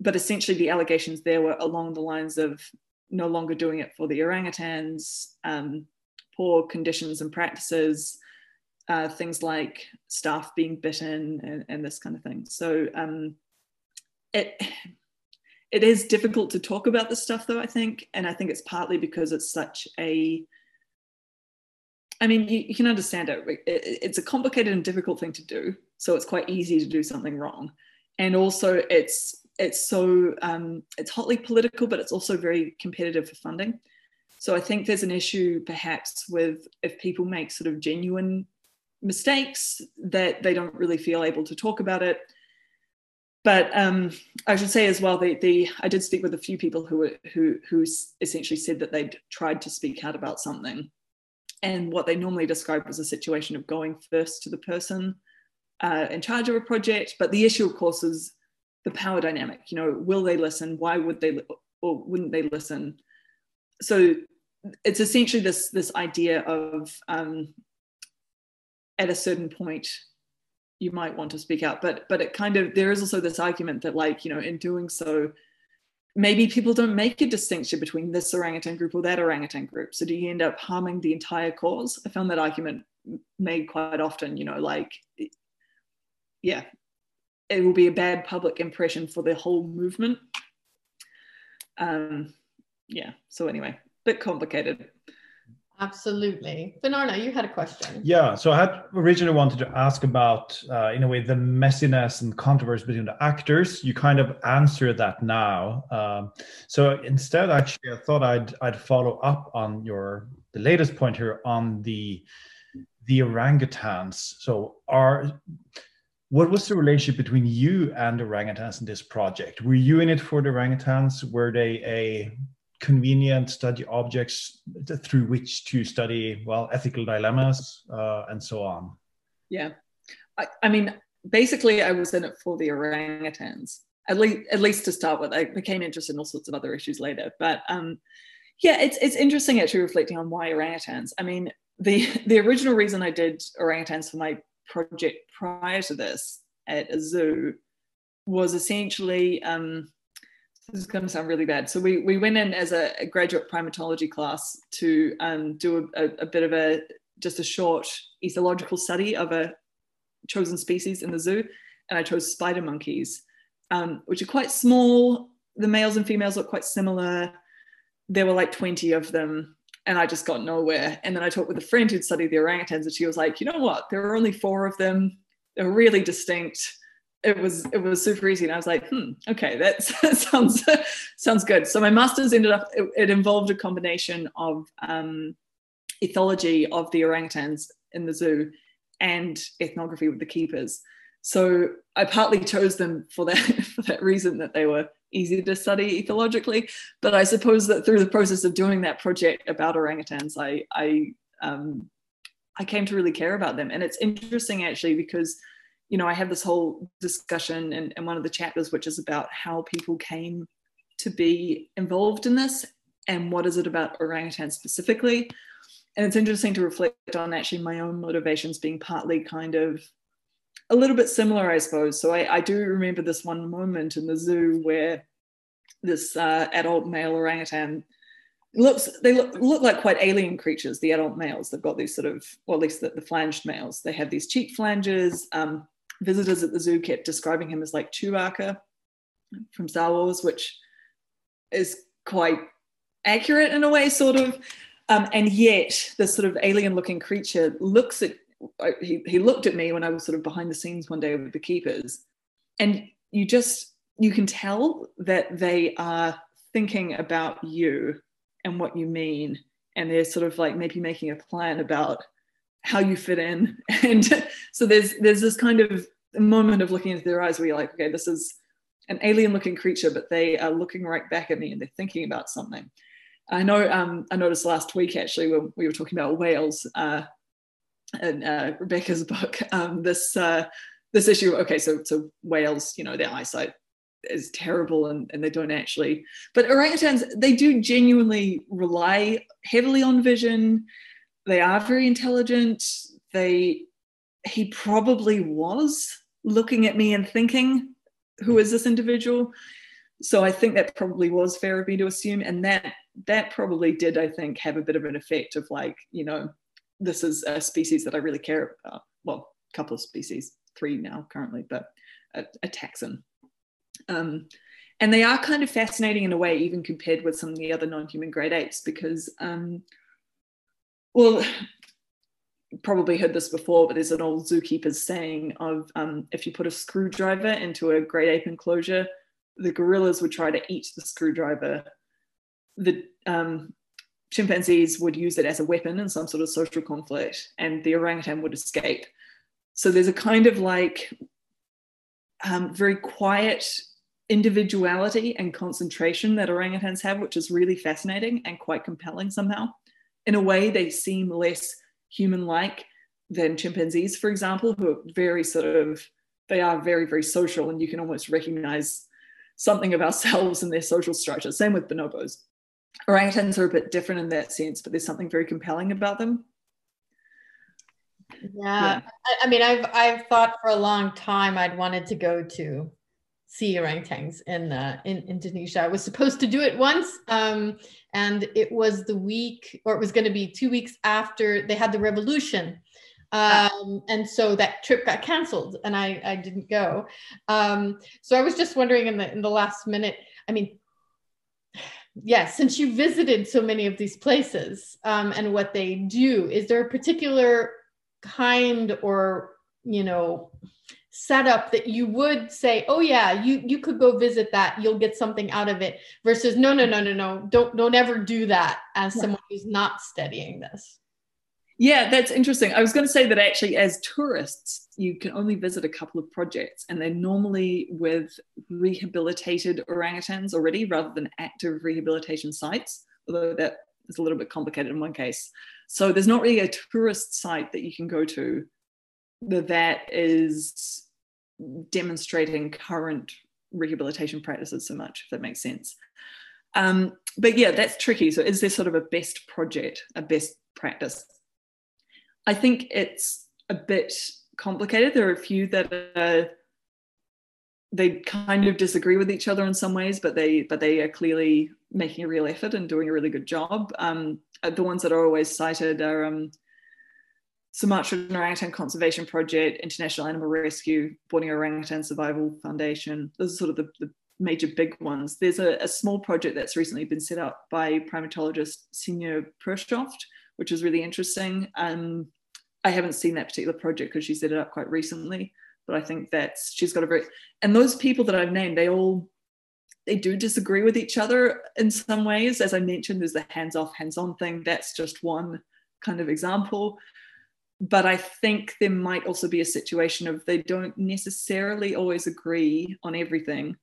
but essentially the allegations there were along the lines of no longer doing it for the orangutans, um, poor conditions and practices, uh, things like staff being bitten and, and, this kind of thing. So um, it it is difficult to talk about this stuff though i think and i think it's partly because it's such a i mean you, you can understand it. it it's a complicated and difficult thing to do so it's quite easy to do something wrong. And also it's it's so um, it's hotly political but it's also very competitive for funding. So i think there's an issue perhaps with if people make sort of genuine mistakes that they don't really feel able to talk about it. But um, I should say as well, the, the I did speak with a few people who were, who who essentially said that they'd tried to speak out about something, and what they normally describe as a situation of going first to the person uh, in charge of a project. But the issue, of course, is the power dynamic. You know, will they listen? Why would they or wouldn't they listen? So it's essentially this this idea of um, at a certain point you might want to speak out but but it kind of there is also this argument that like you know in doing so maybe people don't make a distinction between this orangutan group or that orangutan group. So do you end up harming the entire cause? I found that argument made quite often you know like yeah it will be a bad public impression for the whole movement. Um yeah so anyway bit complicated Absolutely. Vinarna, you had a question. Yeah, so I had originally wanted to ask about, uh, in a way, the messiness and controversy between the actors. You kind of answered that now. Um, so instead, actually, I thought I'd I'd follow up on your the latest point here on the the orangutans. So are what was the relationship between you and orangutans in this project? Were you in it for the orangutans? Were they a convenient study objects through which to study well ethical dilemmas uh, and so on yeah I, I, mean basically, I was in it for the orangutans. At least, at least to start with, I became interested in all sorts of other issues later. But um, yeah, it's it's interesting actually reflecting on why orangutans. I mean, the the original reason I did orangutans for my project prior to this at a zoo was essentially um, this is going to sound really bad. So we we went in as a, graduate primatology class to um, do a, a, bit of a just a short ethological study of a chosen species in the zoo, and I chose spider monkeys, um, which are quite small. The males and females look quite similar. There were like 20 of them, and I just got nowhere. And then I talked with a friend who'd studied the orangutans, and she was like, you know what? There are only four of them. They're really distinct it was it was super easy. And i was like hmm okay that sounds sounds good. So my master's ended up it, it involved a combination of um, ethology of the orangutans in the zoo and ethnography with the keepers. So i partly chose them for that for that reason that they were easy to study ethologically. But i suppose that through the process of doing that project about orangutans i i um, i came to really care about them. And it's interesting actually because you know, I have this whole discussion in, in one of the chapters, which is about how people came to be involved in this and what is it about orangutan specifically. And it's interesting to reflect on actually my own motivations being partly kind of a little bit similar, I suppose. So I, I do remember this one moment in the zoo where this uh, adult male orangutan looks they look, look like quite alien creatures the adult males they've got these sort of well at least the, the flanged males they have these cheek flanges um, visitors at the zoo kept describing him as like Chewbacca from Star Wars, which is quite accurate in a way, sort of. Um, and yet, this sort of alien looking creature looks at, he, he looked at me when I was sort of behind the scenes one day with the keepers. And you just, you can tell that they are thinking about you and what you mean. And they're sort of like maybe making a plan about how you fit in. And so there's there's this kind of moment of looking into their eyes where you're like okay this is an alien looking creature but they are looking right back at me and they're thinking about something. I know um, i noticed last week actually when we were talking about whales uh, in uh, rebecca's book um, this uh, this issue okay so so whales you know their eyesight is terrible and, and they don't actually but orangutans they do genuinely rely heavily on vision they are very intelligent. They he probably was looking at me and thinking, who is this individual? So I think that probably was fair of me to assume. And that that probably did, I think, have a bit of an effect of like, you know, this is a species that I really care about. Well, a couple of species, three now currently, but a, a taxon. Um, and they are kind of fascinating in a way, even compared with some of the other non-human great apes, because um, well, probably heard this before, but there's an old zookeeper's saying of um, if you put a screwdriver into a great ape enclosure, the gorillas would try to eat the screwdriver. The um, chimpanzees would use it as a weapon in some sort of social conflict, and the orangutan would escape. So there's a kind of like um, very quiet individuality and concentration that orangutans have, which is really fascinating and quite compelling somehow in a way, they seem less human like than chimpanzees, for example, who are very sort of, they are very, very social, and you can almost recognize something of ourselves in their social structure. Same with bonobos. Orangutans are a bit different in that sense, but there's something very compelling about them. Yeah, yeah. I, I mean, I've I've thought for a long time I'd wanted to go to see orangutans in uh, in Indonesia. I was supposed to do it once, um, and it was the week, or it was going to be two weeks after they had the revolution. Um, and so that trip got canceled, and I, I didn't go. Um, so I was just wondering in the in the last minute. I mean, yeah, since you visited so many of these places um, and what they do, is there a particular kind or you know setup that you would say oh yeah you you could go visit that. You'll get something out of it versus no no no no no. Don't don't ever do that as yeah. someone who's not studying this. Yeah that's interesting. I was going to say that actually as tourists you can only visit a couple of projects and they're normally with rehabilitated orangutans already rather than active rehabilitation sites although that is a little bit complicated in one case. So there's not really a tourist site that you can go to that is demonstrating current rehabilitation practices so much, if that makes sense. Um, but yeah, that's tricky. So, is there sort of a best project, a best practice? I think it's a bit complicated. There are a few that are, they kind of disagree with each other in some ways, but they but they are clearly making a real effort and doing a really good job. Um, the ones that are always cited are um, Sumatran Orangutan Conservation Project, International Animal Rescue, Borneo Orangutan Survival Foundation. Those are sort of the, the major big ones. There's a, a, small project that's recently been set up by primatologist Signe Preuschoft, which is really interesting. Um, I haven't seen that particular project because she set it up quite recently, but I think that's she's got a very and those people that I've named, they all they do disagree with each other in some ways. As I mentioned, there's the hands-off, hands-on thing. That's just one kind of example but I think there might also be a situation of they don't necessarily always agree on everything,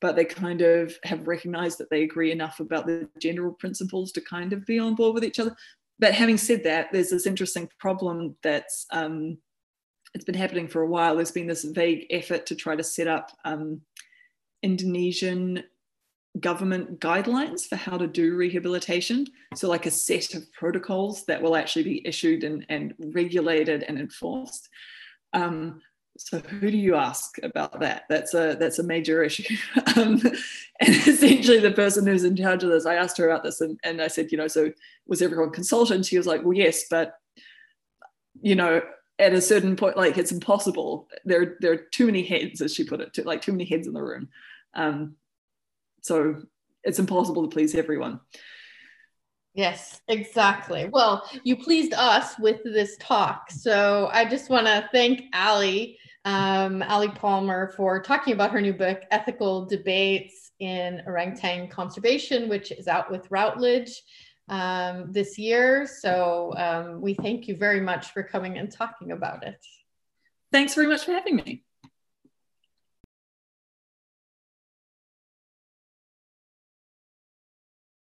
but they kind of have recognized that they agree enough about the general principles to kind of be on board with each other. But having said that, there's this interesting problem that's um, it's been happening for a while. There's been this vague effort to try to set up um, Indonesian government guidelines for how to do rehabilitation. So, like a set of protocols that will actually be issued and, and regulated and enforced. Um, so, who do you ask about that? That's a that's a major issue. um, and essentially, the person who's in charge of this, I asked her about this, and, and I said, you know, so was everyone consulted? She was like, well, yes, but you know, at a certain point, like it's impossible. There there are too many heads, as she put it, like too many heads in the room. Um, so it's impossible to please everyone. Yes, exactly. Well, you pleased us with this talk. So I just want to thank Ally, um, Ally Palmer, for talking about her new book, Ethical Debates in Orangutan Conservation, which is out with Routledge um, this year. So um, we thank you very much for coming and talking about it. Thanks very much for having me.